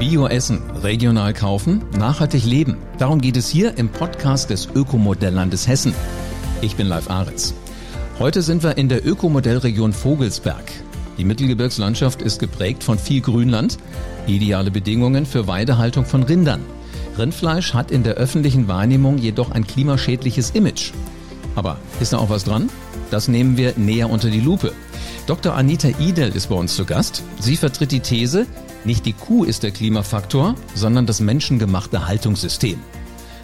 Bio essen, regional kaufen, nachhaltig leben. Darum geht es hier im Podcast des Ökomodelllandes Hessen. Ich bin Live Ahrens. Heute sind wir in der Ökomodellregion Vogelsberg. Die Mittelgebirgslandschaft ist geprägt von viel Grünland, ideale Bedingungen für Weidehaltung von Rindern. Rindfleisch hat in der öffentlichen Wahrnehmung jedoch ein klimaschädliches Image. Aber ist da auch was dran? Das nehmen wir näher unter die Lupe. Dr. Anita Idel ist bei uns zu Gast. Sie vertritt die These, nicht die Kuh ist der Klimafaktor, sondern das menschengemachte Haltungssystem.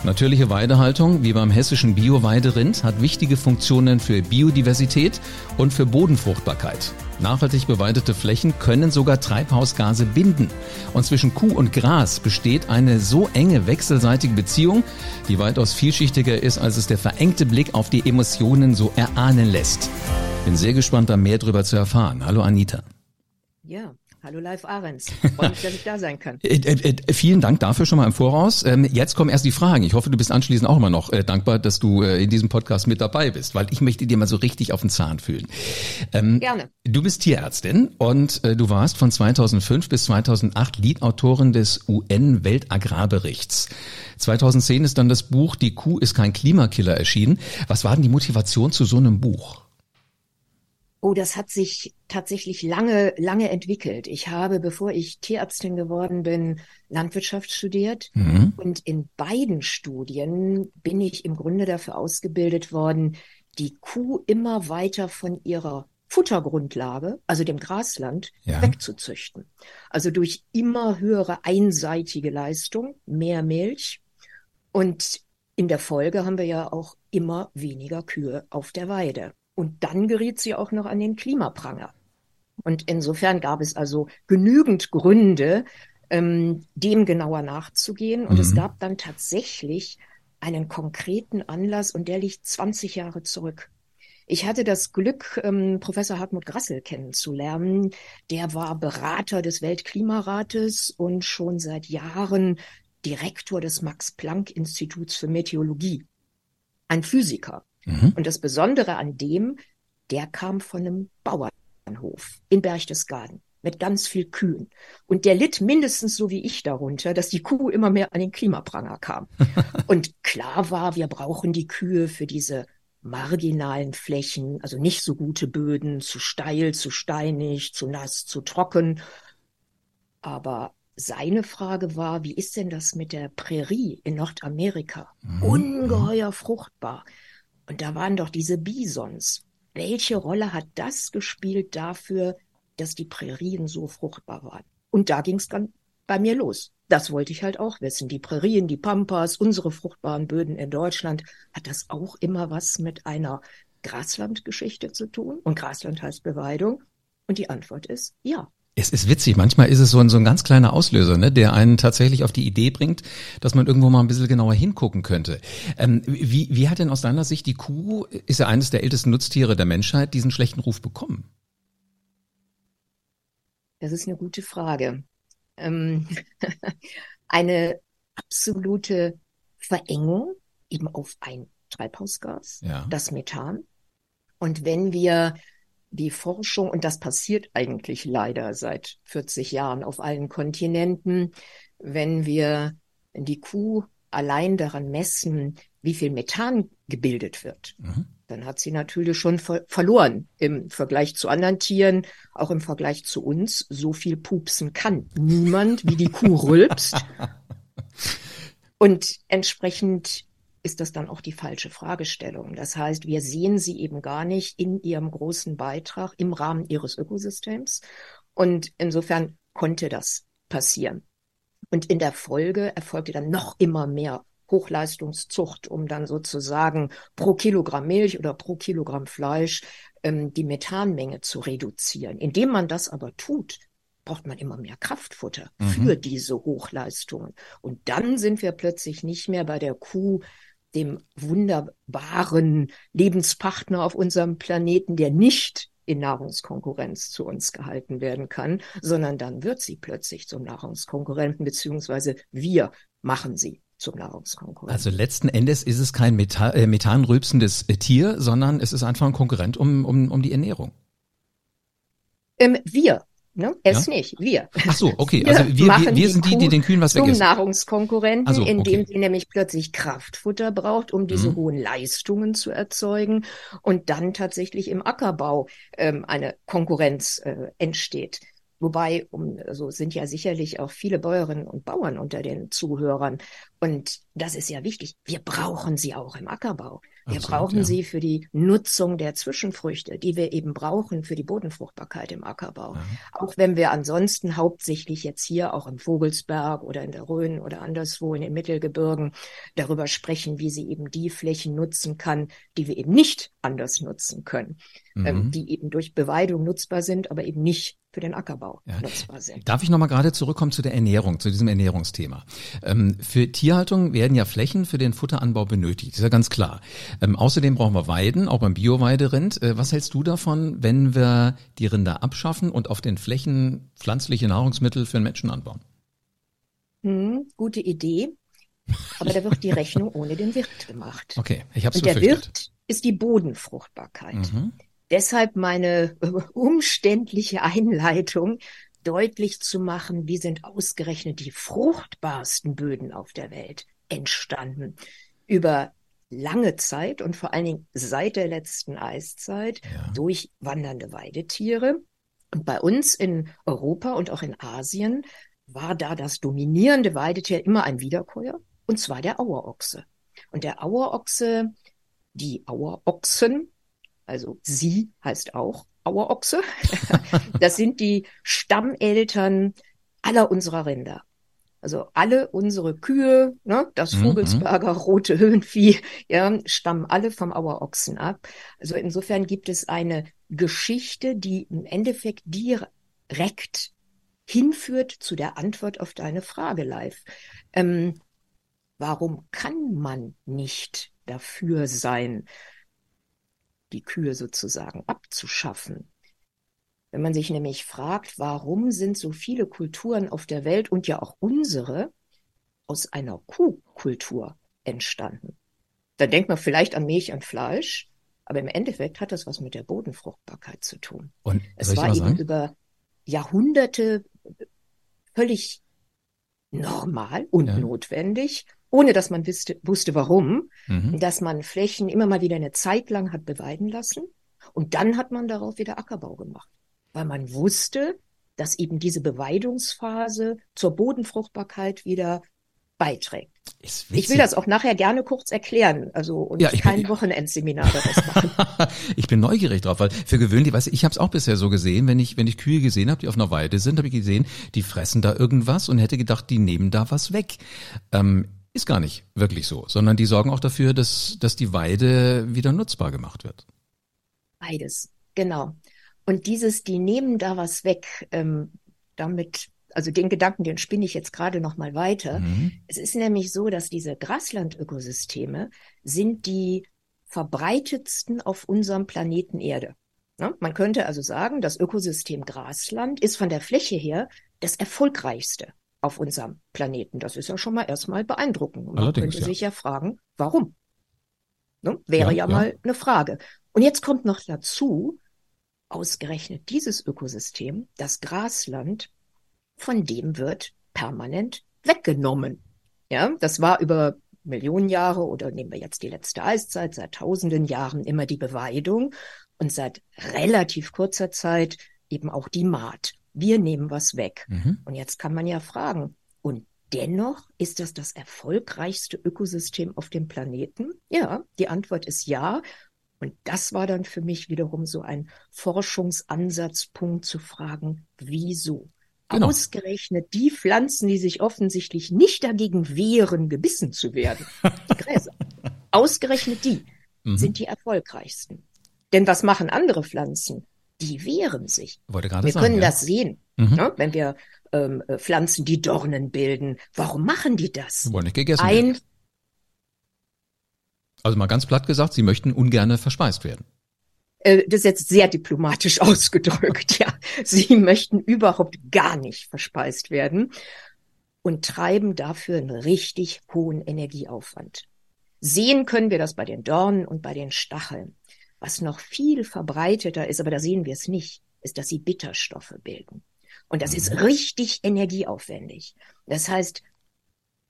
Natürliche Weidehaltung, wie beim hessischen Bio-Weiderind, hat wichtige Funktionen für Biodiversität und für Bodenfruchtbarkeit. Nachhaltig beweidete Flächen können sogar Treibhausgase binden. Und zwischen Kuh und Gras besteht eine so enge wechselseitige Beziehung, die weitaus vielschichtiger ist, als es der verengte Blick auf die Emotionen so erahnen lässt. Bin sehr gespannt, da mehr darüber zu erfahren. Hallo Anita. Ja, Hallo Live Ahrens. Freue mich, dass ich da sein kann. Äh, äh, äh, vielen Dank dafür schon mal im Voraus. Ähm, jetzt kommen erst die Fragen. Ich hoffe, du bist anschließend auch immer noch dankbar, dass du in diesem Podcast mit dabei bist, weil ich möchte dir mal so richtig auf den Zahn fühlen. Ähm, Gerne. Du bist Tierärztin und du warst von 2005 bis 2008 Leadautorin des UN-Weltagrarberichts. 2010 ist dann das Buch Die Kuh ist kein Klimakiller erschienen. Was war denn die Motivation zu so einem Buch? Oh, das hat sich tatsächlich lange, lange entwickelt. Ich habe, bevor ich Tierärztin geworden bin, Landwirtschaft studiert. Mhm. Und in beiden Studien bin ich im Grunde dafür ausgebildet worden, die Kuh immer weiter von ihrer Futtergrundlage, also dem Grasland, ja. wegzuzüchten. Also durch immer höhere einseitige Leistung, mehr Milch. Und in der Folge haben wir ja auch immer weniger Kühe auf der Weide. Und dann geriet sie auch noch an den Klimapranger. Und insofern gab es also genügend Gründe, ähm, dem genauer nachzugehen. Und mhm. es gab dann tatsächlich einen konkreten Anlass und der liegt 20 Jahre zurück. Ich hatte das Glück, ähm, Professor Hartmut Grassel kennenzulernen. Der war Berater des Weltklimarates und schon seit Jahren Direktor des Max-Planck-Instituts für Meteorologie. Ein Physiker. Mhm. Und das Besondere an dem, der kam von einem Bauernhof in Berchtesgaden mit ganz viel Kühen. Und der litt mindestens so wie ich darunter, dass die Kuh immer mehr an den Klimapranger kam. und klar war, wir brauchen die Kühe für diese marginalen Flächen, also nicht so gute Böden, zu steil, zu steinig, zu nass, zu trocken. Aber seine Frage war, wie ist denn das mit der Prärie in Nordamerika? Mhm. Ungeheuer fruchtbar. Und da waren doch diese Bisons. Welche Rolle hat das gespielt dafür, dass die Prärien so fruchtbar waren? Und da ging es dann bei mir los. Das wollte ich halt auch wissen. Die Prärien, die Pampas, unsere fruchtbaren Böden in Deutschland, hat das auch immer was mit einer Graslandgeschichte zu tun? Und Grasland heißt Beweidung. Und die Antwort ist ja. Es ist witzig, manchmal ist es so ein, so ein ganz kleiner Auslöser, ne, der einen tatsächlich auf die Idee bringt, dass man irgendwo mal ein bisschen genauer hingucken könnte. Ähm, wie, wie hat denn aus deiner Sicht die Kuh, ist ja eines der ältesten Nutztiere der Menschheit, diesen schlechten Ruf bekommen? Das ist eine gute Frage. Ähm, eine absolute Verengung eben auf ein Treibhausgas, ja. das Methan. Und wenn wir die Forschung, und das passiert eigentlich leider seit 40 Jahren auf allen Kontinenten, wenn wir die Kuh allein daran messen, wie viel Methan gebildet wird, mhm. dann hat sie natürlich schon ver verloren im Vergleich zu anderen Tieren, auch im Vergleich zu uns. So viel pupsen kann niemand, wie die Kuh rülpst. Und entsprechend ist das dann auch die falsche Fragestellung. Das heißt, wir sehen sie eben gar nicht in ihrem großen Beitrag im Rahmen ihres Ökosystems. Und insofern konnte das passieren. Und in der Folge erfolgte dann noch immer mehr Hochleistungszucht, um dann sozusagen pro Kilogramm Milch oder pro Kilogramm Fleisch ähm, die Methanmenge zu reduzieren. Indem man das aber tut, braucht man immer mehr Kraftfutter mhm. für diese Hochleistungen. Und dann sind wir plötzlich nicht mehr bei der Kuh dem wunderbaren Lebenspartner auf unserem Planeten, der nicht in Nahrungskonkurrenz zu uns gehalten werden kann, sondern dann wird sie plötzlich zum Nahrungskonkurrenten, beziehungsweise wir machen sie zum Nahrungskonkurrenten. Also letzten Endes ist es kein Methan, äh, methanrülpsendes äh, Tier, sondern es ist einfach ein Konkurrent um, um, um die Ernährung. Ähm, wir Ne? Es ja? nicht, wir. Ach so, okay. Wir also wir, wir, wir sind die, die den Kühen was wegessen. Zum Nahrungskonkurrenten, also, okay. indem sie nämlich plötzlich Kraftfutter braucht, um diese mhm. hohen Leistungen zu erzeugen und dann tatsächlich im Ackerbau ähm, eine Konkurrenz äh, entsteht. Wobei, um, also sind ja sicherlich auch viele Bäuerinnen und Bauern unter den Zuhörern. Und das ist ja wichtig. Wir brauchen sie auch im Ackerbau. Wir Absolut, brauchen ja. sie für die Nutzung der Zwischenfrüchte, die wir eben brauchen für die Bodenfruchtbarkeit im Ackerbau. Ja. Auch wenn wir ansonsten hauptsächlich jetzt hier auch im Vogelsberg oder in der Rhön oder anderswo in den Mittelgebirgen darüber sprechen, wie sie eben die Flächen nutzen kann, die wir eben nicht anders nutzen können, mhm. ähm, die eben durch Beweidung nutzbar sind, aber eben nicht für den Ackerbau ja. nutzbar sind. Darf ich nochmal gerade zurückkommen zu der Ernährung, zu diesem Ernährungsthema? Ähm, für Tierhaltung werden ja Flächen für den Futteranbau benötigt, ist ja ganz klar. Ähm, außerdem brauchen wir Weiden, auch beim Bioweiderind. Äh, was hältst du davon, wenn wir die Rinder abschaffen und auf den Flächen pflanzliche Nahrungsmittel für den Menschen anbauen? Hm, gute Idee. Aber da wird die Rechnung ohne den Wirt gemacht. Okay, ich habe es Und der Wirt ist die Bodenfruchtbarkeit. Mhm. Deshalb meine umständliche Einleitung, deutlich zu machen, wie sind ausgerechnet die fruchtbarsten Böden auf der Welt entstanden. Über lange Zeit und vor allen Dingen seit der letzten Eiszeit ja. durch wandernde Weidetiere. Und bei uns in Europa und auch in Asien war da das dominierende Weidetier immer ein Wiederkäuer, und zwar der Auerochse. Und der Auerochse, die Auerochsen, also sie heißt auch Auerochse. das sind die Stammeltern aller unserer Rinder. Also alle unsere Kühe, ne, das mhm, Vogelsberger mhm. rote Höhenvieh, ja, stammen alle vom Auerochsen ab. Also insofern gibt es eine Geschichte, die im Endeffekt direkt hinführt zu der Antwort auf deine Frage live. Ähm, warum kann man nicht dafür sein, die Kühe sozusagen abzuschaffen. Wenn man sich nämlich fragt, warum sind so viele Kulturen auf der Welt und ja auch unsere aus einer Kuhkultur entstanden, dann denkt man vielleicht an Milch und Fleisch, aber im Endeffekt hat das was mit der Bodenfruchtbarkeit zu tun. Und es war eben sagen? über Jahrhunderte völlig normal und ja. notwendig, ohne dass man wusste, wusste warum, mhm. dass man Flächen immer mal wieder eine Zeit lang hat beweiden lassen und dann hat man darauf wieder Ackerbau gemacht, weil man wusste, dass eben diese Beweidungsphase zur Bodenfruchtbarkeit wieder beiträgt. Ich will das auch nachher gerne kurz erklären, also und ja, kein bin, Wochenendseminar daraus machen. ich bin neugierig drauf, weil für gewöhnlich, weißt du, ich habe es auch bisher so gesehen, wenn ich wenn ich Kühe gesehen habe, die auf einer Weide sind, habe ich gesehen, die fressen da irgendwas und hätte gedacht, die nehmen da was weg. Ähm, ist gar nicht wirklich so, sondern die sorgen auch dafür, dass, dass die Weide wieder nutzbar gemacht wird. Beides, genau. Und dieses, die nehmen da was weg, ähm, damit, also den Gedanken, den spinne ich jetzt gerade noch mal weiter. Mhm. Es ist nämlich so, dass diese Graslandökosysteme sind die verbreitetsten auf unserem Planeten Erde. Ja, man könnte also sagen, das Ökosystem Grasland ist von der Fläche her das erfolgreichste auf unserem Planeten. Das ist ja schon mal erstmal beeindruckend. Man Allerdings, könnte ja. sich ja fragen, warum? Ne? Wäre ja, ja, mal eine Frage. Und jetzt kommt noch dazu, ausgerechnet dieses Ökosystem, das Grasland, von dem wird permanent weggenommen. Ja, das war über Millionen Jahre oder nehmen wir jetzt die letzte Eiszeit, seit tausenden Jahren immer die Beweidung und seit relativ kurzer Zeit eben auch die Maat wir nehmen was weg. Mhm. Und jetzt kann man ja fragen, und dennoch ist das das erfolgreichste Ökosystem auf dem Planeten? Ja, die Antwort ist ja. Und das war dann für mich wiederum so ein Forschungsansatzpunkt zu fragen, wieso? Genau. Ausgerechnet die Pflanzen, die sich offensichtlich nicht dagegen wehren, gebissen zu werden, die Gräser. Ausgerechnet die mhm. sind die erfolgreichsten. Denn was machen andere Pflanzen? Die wehren sich. Wollte gerade wir sagen, können ja. das sehen, mhm. ne? wenn wir ähm, äh, Pflanzen, die Dornen bilden. Warum machen die das? Wollen nicht gegessen Ein, werden. Also mal ganz platt gesagt, sie möchten ungerne verspeist werden. Äh, das ist jetzt sehr diplomatisch ausgedrückt, ja. Sie möchten überhaupt gar nicht verspeist werden und treiben dafür einen richtig hohen Energieaufwand. Sehen können wir das bei den Dornen und bei den Stacheln. Was noch viel verbreiteter ist, aber da sehen wir es nicht, ist, dass sie Bitterstoffe bilden. Und das ist mhm. richtig energieaufwendig. Das heißt,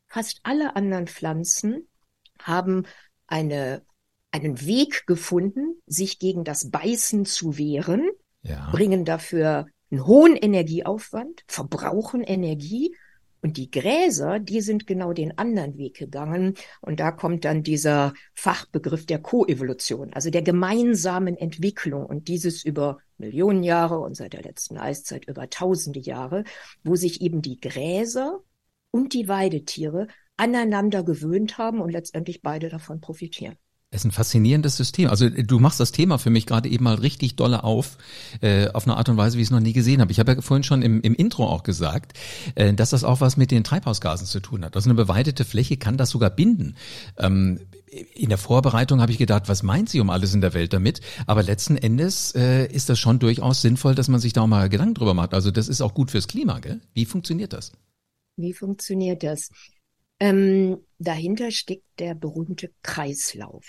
fast alle anderen Pflanzen haben eine, einen Weg gefunden, sich gegen das Beißen zu wehren, ja. bringen dafür einen hohen Energieaufwand, verbrauchen Energie und die Gräser, die sind genau den anderen Weg gegangen. Und da kommt dann dieser Fachbegriff der Koevolution, also der gemeinsamen Entwicklung und dieses über Millionen Jahre und seit der letzten Eiszeit über tausende Jahre, wo sich eben die Gräser und die Weidetiere aneinander gewöhnt haben und letztendlich beide davon profitieren. Es ist ein faszinierendes System. Also du machst das Thema für mich gerade eben mal richtig dolle auf, äh, auf eine Art und Weise, wie ich es noch nie gesehen habe. Ich habe ja vorhin schon im, im Intro auch gesagt, äh, dass das auch was mit den Treibhausgasen zu tun hat. Also eine beweidete Fläche kann das sogar binden. Ähm, in der Vorbereitung habe ich gedacht, was meint sie um alles in der Welt damit? Aber letzten Endes äh, ist das schon durchaus sinnvoll, dass man sich da auch mal Gedanken drüber macht. Also das ist auch gut fürs Klima, gell? Wie funktioniert das? Wie funktioniert das? Ähm, dahinter steckt der berühmte Kreislauf.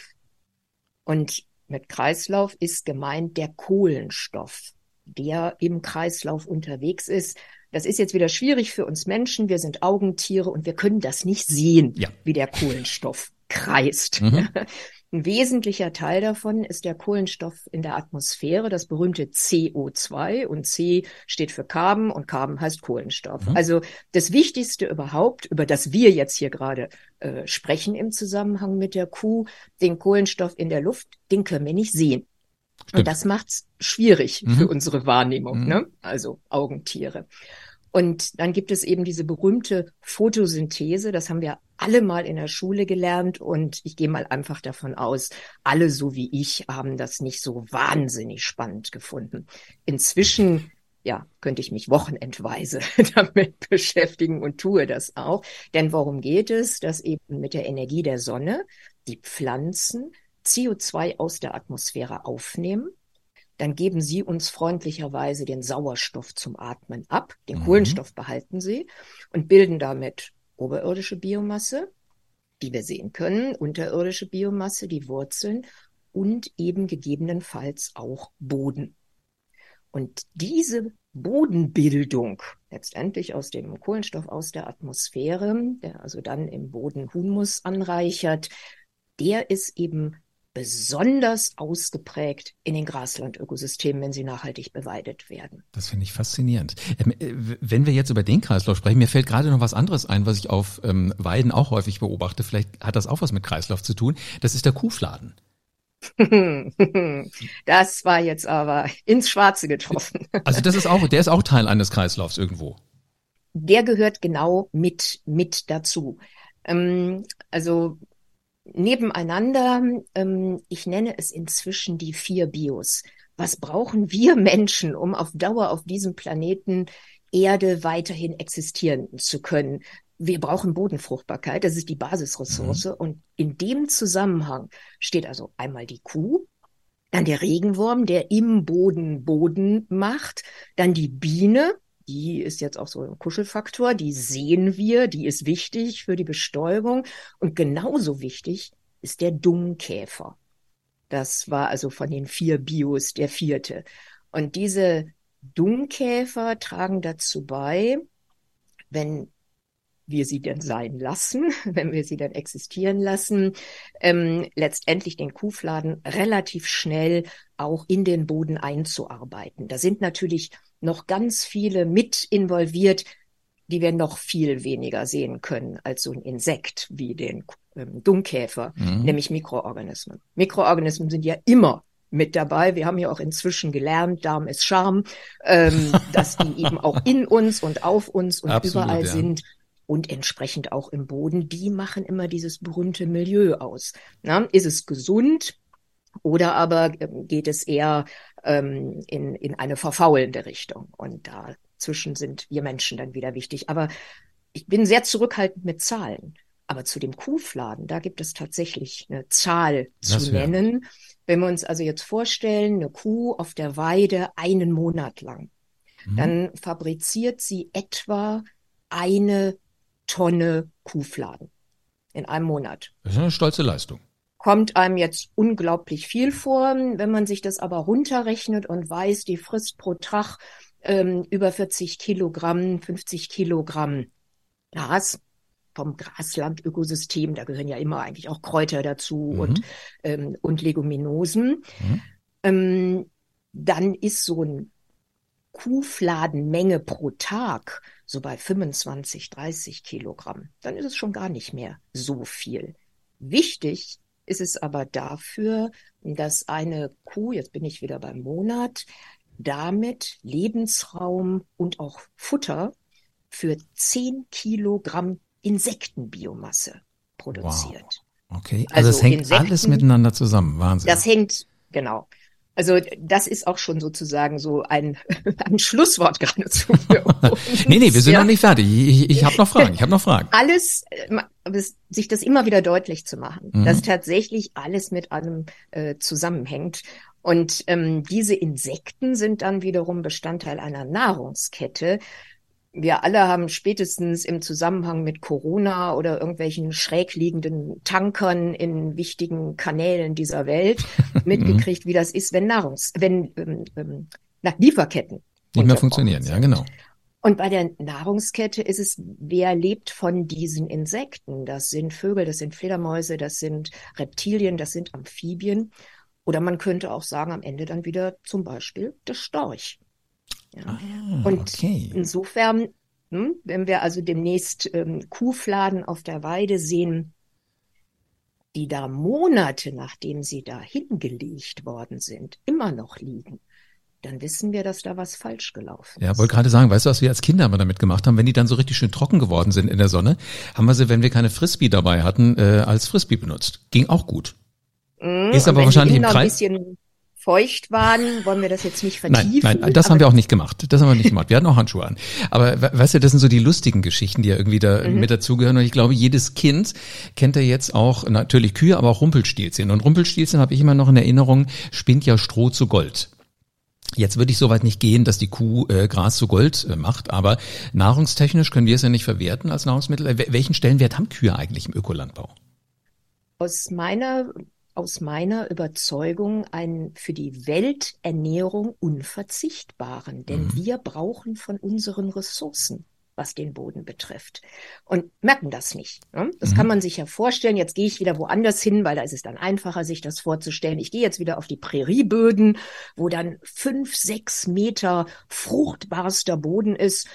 Und mit Kreislauf ist gemeint der Kohlenstoff, der im Kreislauf unterwegs ist. Das ist jetzt wieder schwierig für uns Menschen. Wir sind Augentiere und wir können das nicht sehen, ja. wie der Kohlenstoff kreist. Mhm. Ein wesentlicher Teil davon ist der Kohlenstoff in der Atmosphäre, das berühmte CO2 und C steht für Carbon und Carbon heißt Kohlenstoff. Mhm. Also das Wichtigste überhaupt, über das wir jetzt hier gerade äh, sprechen im Zusammenhang mit der Kuh, den Kohlenstoff in der Luft, den können wir nicht sehen. Stimmt. Und das macht's schwierig mhm. für unsere Wahrnehmung, mhm. ne? also Augentiere. Und dann gibt es eben diese berühmte Photosynthese, das haben wir alle mal in der Schule gelernt und ich gehe mal einfach davon aus, alle so wie ich haben das nicht so wahnsinnig spannend gefunden. Inzwischen ja, könnte ich mich wochenendweise damit beschäftigen und tue das auch. Denn worum geht es? Dass eben mit der Energie der Sonne die Pflanzen CO2 aus der Atmosphäre aufnehmen. Dann geben sie uns freundlicherweise den Sauerstoff zum Atmen ab. Den mhm. Kohlenstoff behalten sie und bilden damit oberirdische Biomasse, die wir sehen können, unterirdische Biomasse, die Wurzeln und eben gegebenenfalls auch Boden. Und diese Bodenbildung, letztendlich aus dem Kohlenstoff aus der Atmosphäre, der also dann im Boden Humus anreichert, der ist eben besonders ausgeprägt in den Graslandökosystemen, wenn sie nachhaltig beweidet werden. Das finde ich faszinierend. Ähm, äh, wenn wir jetzt über den Kreislauf sprechen, mir fällt gerade noch was anderes ein, was ich auf ähm, Weiden auch häufig beobachte. Vielleicht hat das auch was mit Kreislauf zu tun. Das ist der Kuhfladen. das war jetzt aber ins Schwarze getroffen. Also das ist auch, der ist auch Teil eines Kreislaufs irgendwo. Der gehört genau mit, mit dazu. Ähm, also nebeneinander, ähm, ich nenne es inzwischen die vier Bios. Was brauchen wir Menschen, um auf Dauer auf diesem Planeten Erde weiterhin existieren zu können? Wir brauchen Bodenfruchtbarkeit, das ist die Basisressource. Mhm. Und in dem Zusammenhang steht also einmal die Kuh, dann der Regenwurm, der im Boden Boden macht, dann die Biene, die ist jetzt auch so ein Kuschelfaktor, die sehen wir, die ist wichtig für die Bestäubung. Und genauso wichtig ist der Dungkäfer. Das war also von den vier Bios der vierte. Und diese Dungkäfer tragen dazu bei, wenn wir sie denn sein lassen, wenn wir sie dann existieren lassen, ähm, letztendlich den Kuhfladen relativ schnell auch in den Boden einzuarbeiten. Da sind natürlich noch ganz viele mit involviert, die wir noch viel weniger sehen können als so ein Insekt wie den ähm, Dungkäfer, mhm. nämlich Mikroorganismen. Mikroorganismen sind ja immer mit dabei. Wir haben ja auch inzwischen gelernt, Darm ist Charme, ähm, dass die eben auch in uns und auf uns und Absolut, überall ja. sind und entsprechend auch im Boden. Die machen immer dieses berühmte Milieu aus. Na, ist es gesund? Oder aber ähm, geht es eher ähm, in, in eine verfaulende Richtung. Und dazwischen sind wir Menschen dann wieder wichtig. Aber ich bin sehr zurückhaltend mit Zahlen. Aber zu dem Kuhfladen, da gibt es tatsächlich eine Zahl das zu nennen. Wenn wir uns also jetzt vorstellen, eine Kuh auf der Weide einen Monat lang, mhm. dann fabriziert sie etwa eine Tonne Kuhfladen in einem Monat. Das ist eine stolze Leistung kommt einem jetzt unglaublich viel vor. Wenn man sich das aber runterrechnet und weiß, die frisst pro Tag ähm, über 40 Kilogramm, 50 Kilogramm Gras vom Graslandökosystem, da gehören ja immer eigentlich auch Kräuter dazu mhm. und, ähm, und Leguminosen. Mhm. Ähm, dann ist so ein Kuhfladenmenge pro Tag so bei 25, 30 Kilogramm. Dann ist es schon gar nicht mehr so viel. Wichtig ist es aber dafür, dass eine Kuh, jetzt bin ich wieder beim Monat, damit Lebensraum und auch Futter für 10 Kilogramm Insektenbiomasse produziert. Wow. Okay, also, also es hängt Insekten, alles miteinander zusammen, Wahnsinn. Das hängt, genau. Also das ist auch schon sozusagen so ein, ein Schlusswort geradezu für uns. nee, nee, wir sind ja. noch nicht fertig. Ich, ich habe noch Fragen, ich habe noch Fragen. Alles, äh, sich das immer wieder deutlich zu machen, mhm. dass tatsächlich alles mit allem äh, zusammenhängt. Und ähm, diese Insekten sind dann wiederum Bestandteil einer Nahrungskette, wir alle haben spätestens im Zusammenhang mit Corona oder irgendwelchen schräg liegenden Tankern in wichtigen Kanälen dieser Welt mitgekriegt, wie das ist, wenn Nahrungs, wenn ähm, ähm, Lieferketten nicht mehr funktionieren. Sind. Ja, genau. Und bei der Nahrungskette ist es, wer lebt von diesen Insekten? Das sind Vögel, das sind Fledermäuse, das sind Reptilien, das sind Amphibien. Oder man könnte auch sagen, am Ende dann wieder zum Beispiel der Storch. Ja. Ah, und okay. insofern, hm, wenn wir also demnächst ähm, Kuhfladen auf der Weide sehen, die da Monate nachdem sie da hingelegt worden sind, immer noch liegen, dann wissen wir, dass da was falsch gelaufen ist. Ja, wollte gerade sagen, weißt du, was wir als Kinder immer damit gemacht haben, wenn die dann so richtig schön trocken geworden sind in der Sonne, haben wir sie, wenn wir keine Frisbee dabei hatten, äh, als Frisbee benutzt. Ging auch gut. Mm, ist aber wahrscheinlich im Kreis feucht waren, wollen wir das jetzt nicht vertiefen. Nein, nein, das haben wir auch nicht gemacht. Das haben wir nicht gemacht. Wir hatten auch Handschuhe an. Aber weißt du, das sind so die lustigen Geschichten, die ja irgendwie da mhm. mit dazugehören. Und ich glaube, jedes Kind kennt ja jetzt auch natürlich Kühe, aber auch Rumpelstilzchen. Und Rumpelstilzchen habe ich immer noch in Erinnerung, spinnt ja Stroh zu Gold. Jetzt würde ich soweit nicht gehen, dass die Kuh äh, Gras zu Gold äh, macht, aber nahrungstechnisch können wir es ja nicht verwerten als Nahrungsmittel. Welchen Stellenwert haben Kühe eigentlich im Ökolandbau? Aus meiner aus meiner Überzeugung einen für die Welternährung unverzichtbaren, denn mhm. wir brauchen von unseren Ressourcen was den Boden betrifft. Und merken das nicht. Ne? Das mhm. kann man sich ja vorstellen. Jetzt gehe ich wieder woanders hin, weil da ist es dann einfacher, sich das vorzustellen. Ich gehe jetzt wieder auf die Prärieböden, wo dann fünf, sechs Meter fruchtbarster Boden ist.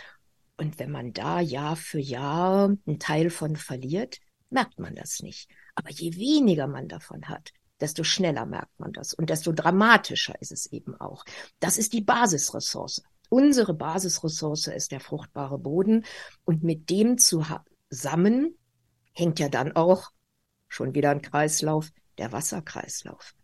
Und wenn man da Jahr für Jahr einen Teil von verliert, merkt man das nicht. Aber je weniger man davon hat, desto schneller merkt man das und desto dramatischer ist es eben auch. Das ist die Basisressource. Unsere Basisressource ist der fruchtbare Boden und mit dem zusammen hängt ja dann auch schon wieder ein Kreislauf, der Wasserkreislauf.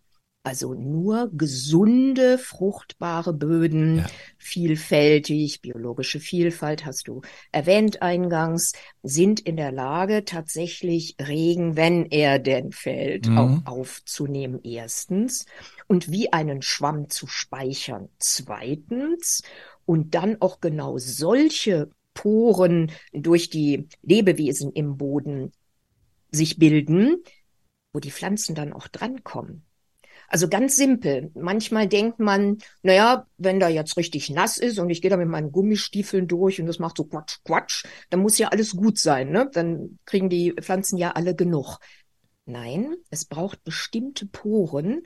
Also nur gesunde, fruchtbare Böden, ja. vielfältig, biologische Vielfalt hast du erwähnt eingangs, sind in der Lage, tatsächlich Regen, wenn er denn fällt, mhm. auch aufzunehmen, erstens, und wie einen Schwamm zu speichern, zweitens, und dann auch genau solche Poren durch die Lebewesen im Boden sich bilden, wo die Pflanzen dann auch drankommen. Also ganz simpel. Manchmal denkt man, naja, wenn da jetzt richtig nass ist und ich gehe da mit meinen Gummistiefeln durch und das macht so Quatsch, Quatsch, dann muss ja alles gut sein. Ne? Dann kriegen die Pflanzen ja alle genug. Nein, es braucht bestimmte Poren.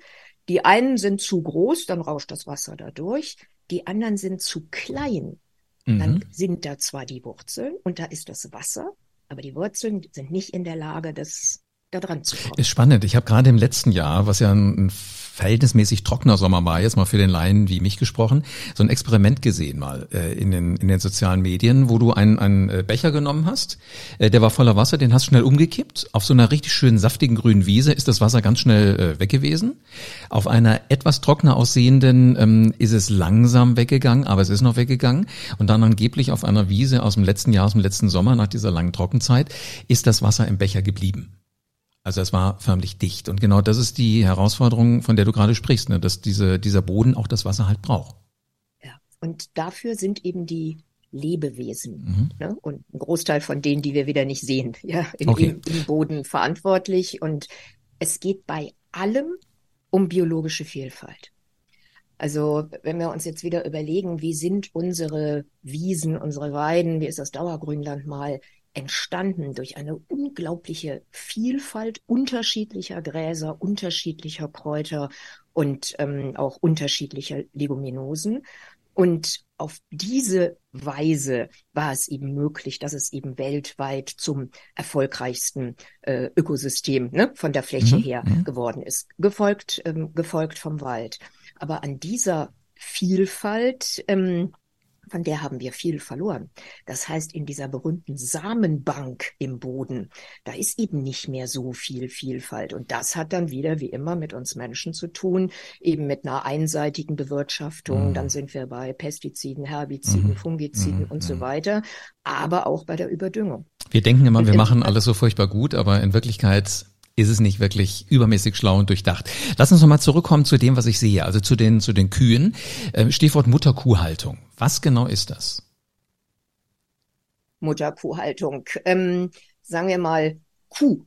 Die einen sind zu groß, dann rauscht das Wasser da durch. Die anderen sind zu klein. Mhm. Dann sind da zwar die Wurzeln und da ist das Wasser, aber die Wurzeln sind nicht in der Lage, das da dran zu kommen. Ist spannend. Ich habe gerade im letzten Jahr, was ja ein, verhältnismäßig trockener Sommer war, jetzt mal für den Laien wie mich gesprochen, so ein Experiment gesehen mal äh, in, den, in den sozialen Medien, wo du einen, einen äh, Becher genommen hast, äh, der war voller Wasser, den hast schnell umgekippt. Auf so einer richtig schönen saftigen grünen Wiese ist das Wasser ganz schnell äh, weg gewesen. Auf einer etwas trockener aussehenden ähm, ist es langsam weggegangen, aber es ist noch weggegangen. Und dann angeblich auf einer Wiese aus dem letzten Jahr, aus dem letzten Sommer, nach dieser langen Trockenzeit, ist das Wasser im Becher geblieben. Also es war förmlich dicht. Und genau das ist die Herausforderung, von der du gerade sprichst, ne? dass diese, dieser Boden auch das Wasser halt braucht. Ja, und dafür sind eben die Lebewesen mhm. ne? und ein Großteil von denen, die wir wieder nicht sehen, ja, in, okay. im, im Boden verantwortlich. Und es geht bei allem um biologische Vielfalt. Also wenn wir uns jetzt wieder überlegen, wie sind unsere Wiesen, unsere Weiden, wie ist das Dauergrünland mal entstanden durch eine unglaubliche Vielfalt unterschiedlicher Gräser, unterschiedlicher Kräuter und ähm, auch unterschiedlicher Leguminosen. Und auf diese Weise war es eben möglich, dass es eben weltweit zum erfolgreichsten äh, Ökosystem ne, von der Fläche mhm. her mhm. geworden ist, gefolgt, ähm, gefolgt vom Wald. Aber an dieser Vielfalt ähm, von der haben wir viel verloren. Das heißt, in dieser berühmten Samenbank im Boden, da ist eben nicht mehr so viel Vielfalt. Und das hat dann wieder, wie immer, mit uns Menschen zu tun, eben mit einer einseitigen Bewirtschaftung. Mhm. Dann sind wir bei Pestiziden, Herbiziden, mhm. Fungiziden mhm. und so mhm. weiter, aber auch bei der Überdüngung. Wir denken immer, wir machen alles so furchtbar gut, aber in Wirklichkeit ist es nicht wirklich übermäßig schlau und durchdacht. Lass uns nochmal zurückkommen zu dem, was ich sehe, also zu den, zu den Kühen. Ähm, Stichwort Mutterkuhhaltung. Was genau ist das? Mutterkuhhaltung. Ähm, sagen wir mal Kuh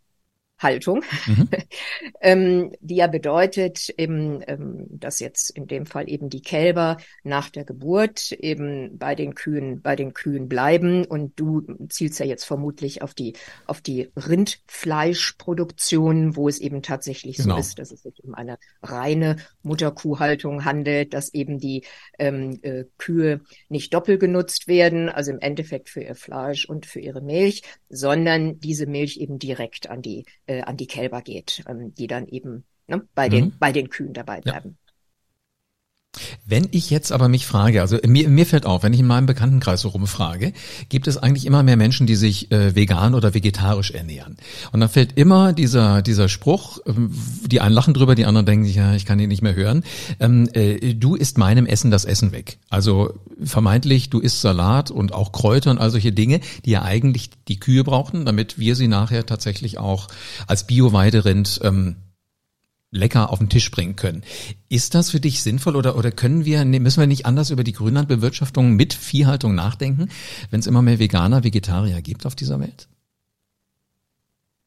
Haltung, mhm. ähm, die ja bedeutet, eben, ähm, dass jetzt in dem Fall eben die Kälber nach der Geburt eben bei den Kühen, bei den Kühen bleiben und du zielst ja jetzt vermutlich auf die, auf die Rindfleischproduktion, wo es eben tatsächlich genau. so ist, dass es sich um eine reine Mutterkuhhaltung handelt, dass eben die ähm, äh, Kühe nicht doppelt genutzt werden, also im Endeffekt für ihr Fleisch und für ihre Milch, sondern diese Milch eben direkt an die äh, an die Kälber geht, ähm, die dann eben ne, bei, mhm. den, bei den Kühen dabei bleiben. Wenn ich jetzt aber mich frage, also mir, mir fällt auf, wenn ich in meinem Bekanntenkreis so rumfrage, gibt es eigentlich immer mehr Menschen, die sich äh, vegan oder vegetarisch ernähren. Und dann fällt immer dieser, dieser Spruch, ähm, die einen lachen drüber, die anderen denken sich, ja, ich kann ihn nicht mehr hören, ähm, äh, du isst meinem Essen das Essen weg. Also vermeintlich, du isst Salat und auch Kräuter und all solche Dinge, die ja eigentlich die Kühe brauchen, damit wir sie nachher tatsächlich auch als Bio-Weiderind ähm, lecker auf den Tisch bringen können. Ist das für dich sinnvoll oder, oder können wir, müssen wir nicht anders über die Grünlandbewirtschaftung mit Viehhaltung nachdenken, wenn es immer mehr Veganer, Vegetarier gibt auf dieser Welt?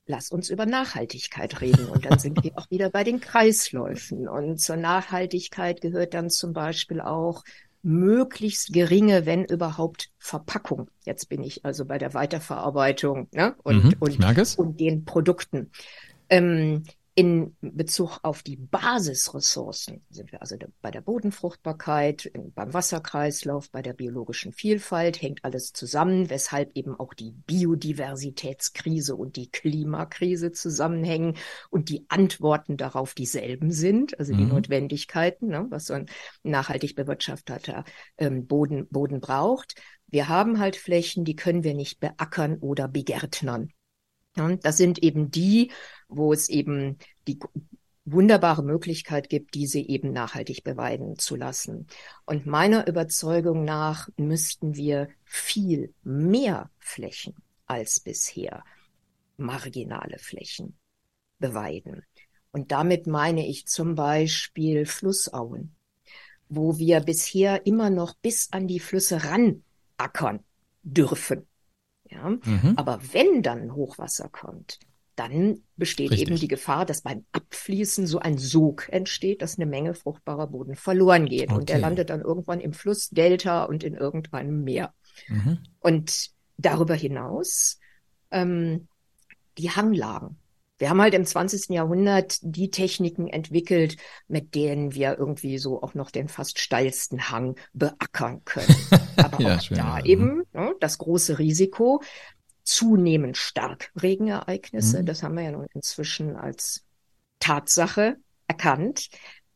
Lass uns über Nachhaltigkeit reden und dann sind wir auch wieder bei den Kreisläufen. Und zur Nachhaltigkeit gehört dann zum Beispiel auch möglichst geringe, wenn überhaupt, Verpackung. Jetzt bin ich also bei der Weiterverarbeitung ne? und, mhm, und, und den Produkten. Ähm, in Bezug auf die Basisressourcen sind wir also bei der Bodenfruchtbarkeit, beim Wasserkreislauf, bei der biologischen Vielfalt, hängt alles zusammen, weshalb eben auch die Biodiversitätskrise und die Klimakrise zusammenhängen und die Antworten darauf dieselben sind, also die mhm. Notwendigkeiten, ne, was so ein nachhaltig bewirtschafteter ähm, Boden, Boden braucht. Wir haben halt Flächen, die können wir nicht beackern oder begärtnern. Das sind eben die, wo es eben die wunderbare Möglichkeit gibt, diese eben nachhaltig beweiden zu lassen. Und meiner Überzeugung nach müssten wir viel mehr Flächen als bisher, marginale Flächen, beweiden. Und damit meine ich zum Beispiel Flussauen, wo wir bisher immer noch bis an die Flüsse ranackern dürfen. Ja? Mhm. Aber wenn dann Hochwasser kommt, dann besteht Richtig. eben die Gefahr, dass beim Abfließen so ein Sog entsteht, dass eine Menge fruchtbarer Boden verloren geht. Okay. Und der landet dann irgendwann im Fluss, Delta und in irgendeinem Meer. Mhm. Und darüber hinaus ähm, die Hanglagen. Wir haben halt im 20. Jahrhundert die Techniken entwickelt, mit denen wir irgendwie so auch noch den fast steilsten Hang beackern können. Aber ja, auch schön, da ja. eben ne, das große Risiko, zunehmend Starkregenereignisse. Mhm. Das haben wir ja nun inzwischen als Tatsache erkannt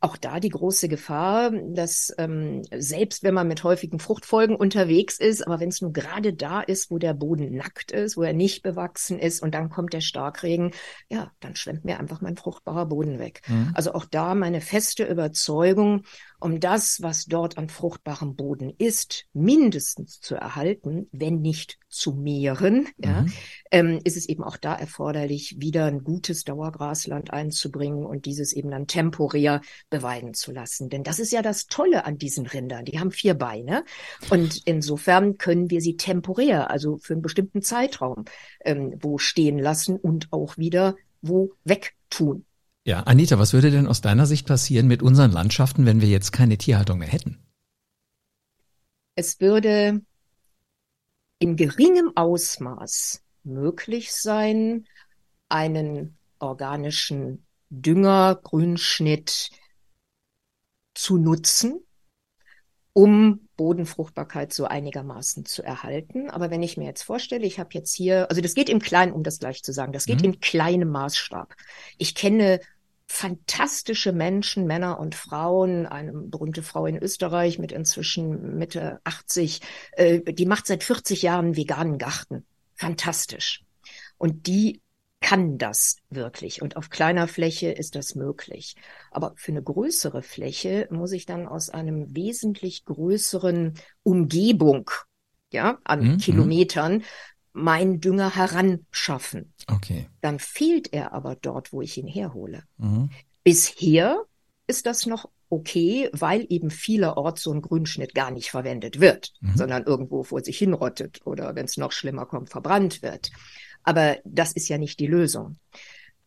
auch da die große Gefahr, dass ähm, selbst wenn man mit häufigen Fruchtfolgen unterwegs ist, aber wenn es nur gerade da ist, wo der Boden nackt ist, wo er nicht bewachsen ist und dann kommt der Starkregen, ja, dann schwemmt mir einfach mein fruchtbarer Boden weg. Mhm. Also auch da meine feste Überzeugung, um das, was dort an fruchtbarem Boden ist, mindestens zu erhalten, wenn nicht zu mehren, mhm. ja, ähm, ist es eben auch da erforderlich, wieder ein gutes Dauergrasland einzubringen und dieses eben dann temporär beweiden zu lassen. Denn das ist ja das Tolle an diesen Rindern. Die haben vier Beine und insofern können wir sie temporär, also für einen bestimmten Zeitraum, ähm, wo stehen lassen und auch wieder wo wegtun. Ja, Anita, was würde denn aus deiner Sicht passieren mit unseren Landschaften, wenn wir jetzt keine Tierhaltung mehr hätten? Es würde in geringem Ausmaß möglich sein, einen organischen Dünger, Grünschnitt zu nutzen, um Bodenfruchtbarkeit so einigermaßen zu erhalten. Aber wenn ich mir jetzt vorstelle, ich habe jetzt hier, also das geht im Kleinen, um das gleich zu sagen, das geht mhm. in kleinem Maßstab. Ich kenne fantastische Menschen, Männer und Frauen, eine berühmte Frau in Österreich mit inzwischen Mitte 80, äh, die macht seit 40 Jahren veganen Garten. Fantastisch. Und die kann das wirklich. Und auf kleiner Fläche ist das möglich. Aber für eine größere Fläche muss ich dann aus einem wesentlich größeren Umgebung, ja, an mhm. Kilometern, mein Dünger heranschaffen. Okay. Dann fehlt er aber dort, wo ich ihn herhole. Mhm. Bisher ist das noch okay, weil eben vielerorts so ein Grünschnitt gar nicht verwendet wird, mhm. sondern irgendwo vor sich hinrottet oder wenn es noch schlimmer kommt, verbrannt wird. Aber das ist ja nicht die Lösung.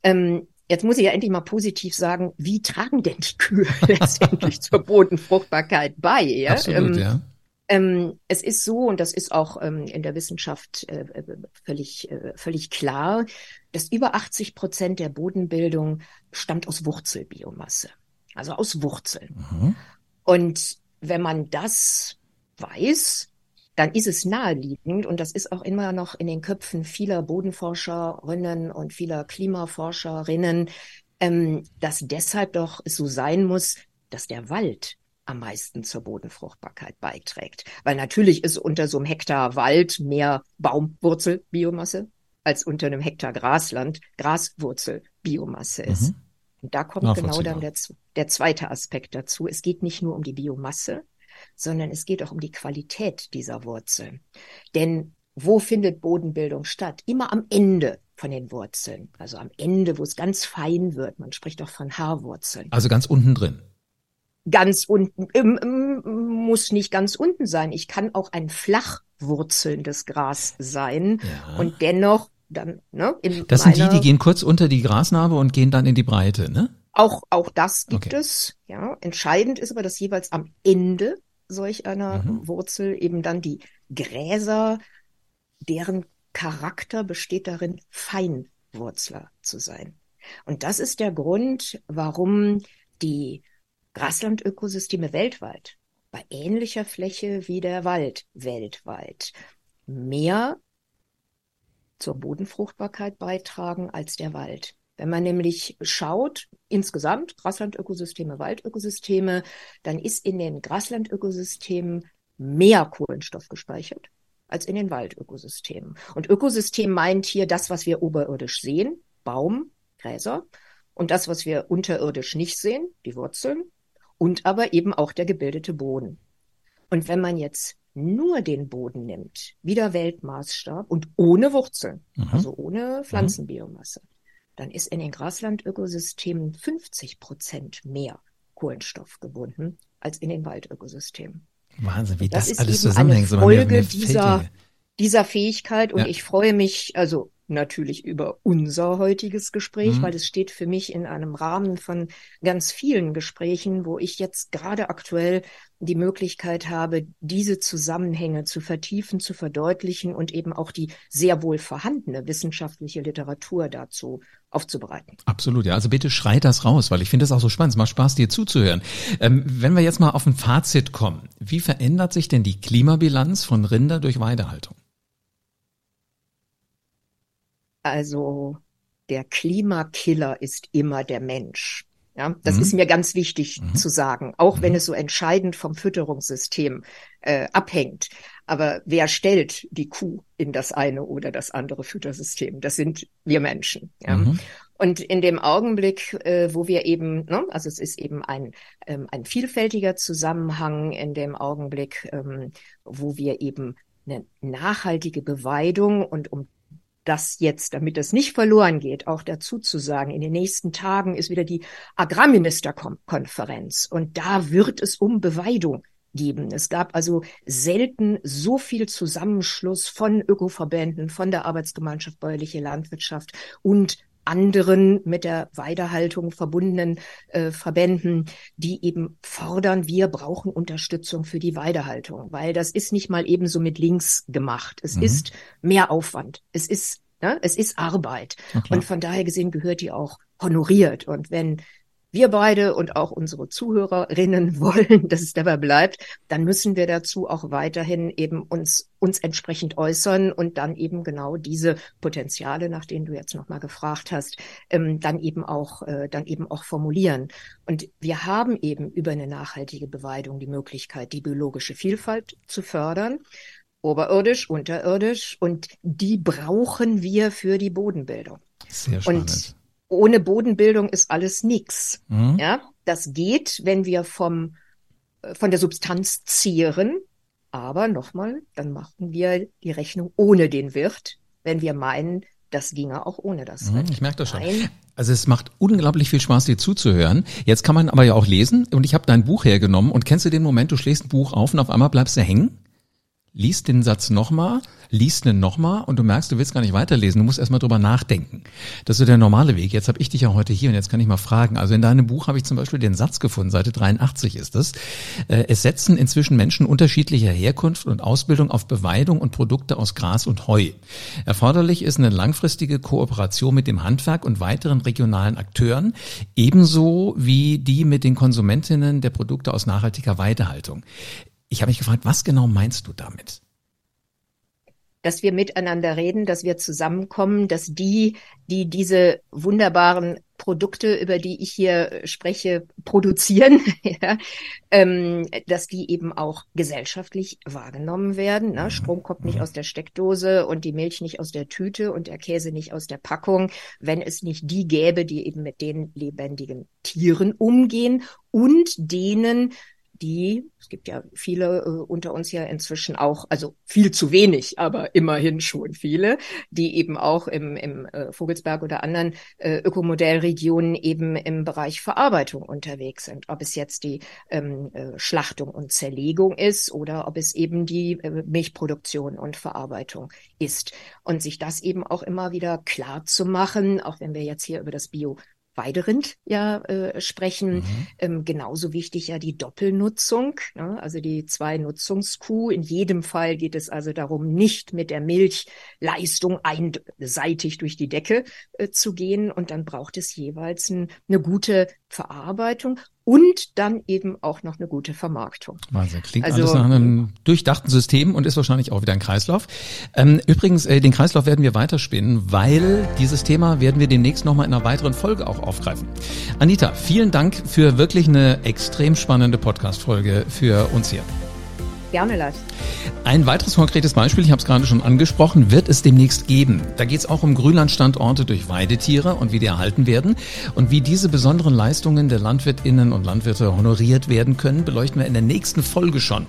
Ähm, jetzt muss ich ja endlich mal positiv sagen, wie tragen denn die Kühe letztendlich zur Bodenfruchtbarkeit bei? Ja? Absolut, ähm, ja. Ähm, es ist so, und das ist auch ähm, in der Wissenschaft äh, äh völlig, äh, völlig klar, dass über 80 Prozent der Bodenbildung stammt aus Wurzelbiomasse, also aus Wurzeln. Mhm. Und wenn man das weiß, dann ist es naheliegend, und das ist auch immer noch in den Köpfen vieler Bodenforscherinnen und vieler Klimaforscherinnen, ähm, dass deshalb doch so sein muss, dass der Wald am meisten zur Bodenfruchtbarkeit beiträgt. Weil natürlich ist unter so einem Hektar Wald mehr Baumwurzelbiomasse als unter einem Hektar Grasland Graswurzelbiomasse ist. Mhm. Und da kommt genau dann der, der zweite Aspekt dazu. Es geht nicht nur um die Biomasse, sondern es geht auch um die Qualität dieser Wurzeln. Denn wo findet Bodenbildung statt? Immer am Ende von den Wurzeln. Also am Ende, wo es ganz fein wird. Man spricht auch von Haarwurzeln. Also ganz unten drin. Ganz unten, ähm, ähm, muss nicht ganz unten sein. Ich kann auch ein flach wurzelndes Gras sein ja. und dennoch dann, ne, Das sind die, die gehen kurz unter die Grasnarbe und gehen dann in die Breite, ne? Auch, auch das gibt okay. es, ja. Entscheidend ist aber, dass jeweils am Ende solch einer mhm. Wurzel eben dann die Gräser, deren Charakter besteht darin, Feinwurzler zu sein. Und das ist der Grund, warum die Graslandökosysteme weltweit bei ähnlicher Fläche wie der Wald weltweit mehr zur Bodenfruchtbarkeit beitragen als der Wald. Wenn man nämlich schaut, insgesamt Graslandökosysteme, Waldökosysteme, dann ist in den Graslandökosystemen mehr Kohlenstoff gespeichert als in den Waldökosystemen. Und Ökosystem meint hier das, was wir oberirdisch sehen, Baum, Gräser, und das, was wir unterirdisch nicht sehen, die Wurzeln, und aber eben auch der gebildete Boden. Und wenn man jetzt nur den Boden nimmt, wieder Weltmaßstab und ohne Wurzeln, mhm. also ohne Pflanzenbiomasse, dann ist in den Graslandökosystemen 50 Prozent mehr Kohlenstoff gebunden als in den Waldökosystemen. Wahnsinn, wie das, das alles zusammenhängt. Eine Folge dieser, dieser Fähigkeit und ja. ich freue mich, also natürlich über unser heutiges Gespräch, mhm. weil es steht für mich in einem Rahmen von ganz vielen Gesprächen, wo ich jetzt gerade aktuell die Möglichkeit habe, diese Zusammenhänge zu vertiefen, zu verdeutlichen und eben auch die sehr wohl vorhandene wissenschaftliche Literatur dazu aufzubereiten. Absolut, ja. Also bitte schrei das raus, weil ich finde es auch so spannend. Es macht Spaß, dir zuzuhören. Ähm, wenn wir jetzt mal auf ein Fazit kommen, wie verändert sich denn die Klimabilanz von Rinder durch Weidehaltung? Also der Klimakiller ist immer der Mensch. Ja, das mhm. ist mir ganz wichtig mhm. zu sagen, auch mhm. wenn es so entscheidend vom Fütterungssystem äh, abhängt. Aber wer stellt die Kuh in das eine oder das andere Füttersystem? Das sind wir Menschen. Ja? Mhm. Und in dem Augenblick, äh, wo wir eben, ne, also es ist eben ein, ähm, ein vielfältiger Zusammenhang in dem Augenblick, ähm, wo wir eben eine nachhaltige Beweidung und um das jetzt, damit das nicht verloren geht, auch dazu zu sagen, in den nächsten Tagen ist wieder die Agrarministerkonferenz und da wird es um Beweidung geben. Es gab also selten so viel Zusammenschluss von Ökoverbänden, von der Arbeitsgemeinschaft Bäuerliche Landwirtschaft und anderen mit der Weidehaltung verbundenen äh, Verbänden, die eben fordern, wir brauchen Unterstützung für die Weidehaltung, weil das ist nicht mal ebenso mit links gemacht. Es mhm. ist mehr Aufwand. Es ist Ne? Es ist Arbeit. Und von daher gesehen gehört die auch honoriert. Und wenn wir beide und auch unsere Zuhörerinnen wollen, dass es dabei bleibt, dann müssen wir dazu auch weiterhin eben uns, uns entsprechend äußern und dann eben genau diese Potenziale, nach denen du jetzt nochmal gefragt hast, ähm, dann eben auch, äh, dann eben auch formulieren. Und wir haben eben über eine nachhaltige Beweidung die Möglichkeit, die biologische Vielfalt zu fördern oberirdisch, unterirdisch und die brauchen wir für die Bodenbildung. Sehr spannend. Und ohne Bodenbildung ist alles nichts. Mhm. Ja, das geht, wenn wir vom äh, von der Substanz zehren, aber nochmal, dann machen wir die Rechnung ohne den Wirt, wenn wir meinen, das ginge auch ohne das. Mhm, ich merke das schon. Nein. Also es macht unglaublich viel Spaß, dir zuzuhören. Jetzt kann man aber ja auch lesen und ich habe dein Buch hergenommen und kennst du den Moment, du schlägst ein Buch auf und auf einmal bleibst du hängen? Liest den Satz nochmal, liest den nochmal und du merkst, du willst gar nicht weiterlesen, du musst erstmal drüber nachdenken. Das ist so der normale Weg. Jetzt habe ich dich ja heute hier und jetzt kann ich mal fragen. Also in deinem Buch habe ich zum Beispiel den Satz gefunden, Seite 83 ist es. Äh, es setzen inzwischen Menschen unterschiedlicher Herkunft und Ausbildung auf Beweidung und Produkte aus Gras und Heu. Erforderlich ist eine langfristige Kooperation mit dem Handwerk und weiteren regionalen Akteuren, ebenso wie die mit den Konsumentinnen der Produkte aus nachhaltiger Weidehaltung. Ich habe mich gefragt, was genau meinst du damit? Dass wir miteinander reden, dass wir zusammenkommen, dass die, die diese wunderbaren Produkte, über die ich hier spreche, produzieren, ja, ähm, dass die eben auch gesellschaftlich wahrgenommen werden. Ne? Strom kommt nicht aus der Steckdose und die Milch nicht aus der Tüte und der Käse nicht aus der Packung, wenn es nicht die gäbe, die eben mit den lebendigen Tieren umgehen und denen die, es gibt ja viele äh, unter uns ja inzwischen auch, also viel zu wenig, aber immerhin schon viele, die eben auch im, im äh, Vogelsberg oder anderen äh, Ökomodellregionen eben im Bereich Verarbeitung unterwegs sind. Ob es jetzt die ähm, äh, Schlachtung und Zerlegung ist oder ob es eben die äh, Milchproduktion und Verarbeitung ist. Und sich das eben auch immer wieder klar zu machen, auch wenn wir jetzt hier über das Bio Weiderind ja äh, sprechen. Mhm. Ähm, genauso wichtig ja die Doppelnutzung, ne? also die Zwei-Nutzungskuh. In jedem Fall geht es also darum, nicht mit der Milchleistung einseitig durch die Decke äh, zu gehen. Und dann braucht es jeweils ein, eine gute Verarbeitung und dann eben auch noch eine gute Vermarktung. Wahnsinn. Klingt also, alles nach einem durchdachten System und ist wahrscheinlich auch wieder ein Kreislauf. Ähm, übrigens, äh, den Kreislauf werden wir weiterspinnen, weil dieses Thema werden wir demnächst nochmal in einer weiteren Folge auch aufgreifen. Anita, vielen Dank für wirklich eine extrem spannende Podcast-Folge für uns hier. Gerne, Lars. Ein weiteres konkretes Beispiel, ich habe es gerade schon angesprochen, wird es demnächst geben. Da geht es auch um Grünlandstandorte durch Weidetiere und wie die erhalten werden. Und wie diese besonderen Leistungen der Landwirtinnen und Landwirte honoriert werden können, beleuchten wir in der nächsten Folge schon.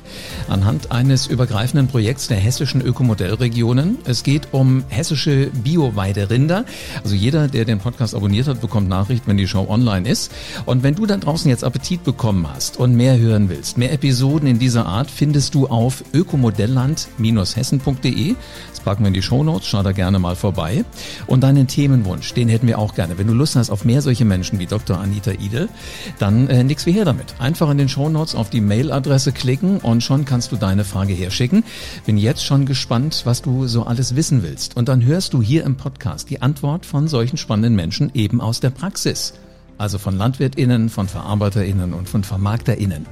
Anhand eines übergreifenden Projekts der hessischen Ökomodellregionen. Es geht um hessische Bio-Weiderinder. Also jeder, der den Podcast abonniert hat, bekommt Nachricht, wenn die Show online ist. Und wenn du dann draußen jetzt Appetit bekommen hast und mehr hören willst, mehr Episoden in dieser Art, findest du auf Ökomodell modellland-hessen.de. Das packen wir in die Shownotes, schau da gerne mal vorbei. Und deinen Themenwunsch, den hätten wir auch gerne. Wenn du Lust hast auf mehr solche Menschen wie Dr. Anita Idel, dann äh, nix wie her damit. Einfach in den Shownotes auf die Mailadresse klicken und schon kannst du deine Frage herschicken. Bin jetzt schon gespannt, was du so alles wissen willst. Und dann hörst du hier im Podcast die Antwort von solchen spannenden Menschen eben aus der Praxis. Also von LandwirtInnen, von VerarbeiterInnen und von VermarkterInnen.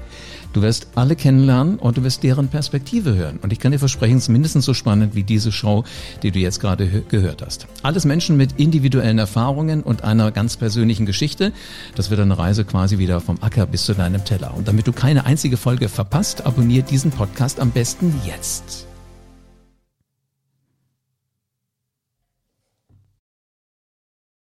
Du wirst alle kennenlernen und du wirst deren Perspektive hören. Und ich kann dir versprechen, es ist mindestens so spannend wie diese Show, die du jetzt gerade gehört hast. Alles Menschen mit individuellen Erfahrungen und einer ganz persönlichen Geschichte. Das wird eine Reise quasi wieder vom Acker bis zu deinem Teller. Und damit du keine einzige Folge verpasst, abonniert diesen Podcast am besten jetzt.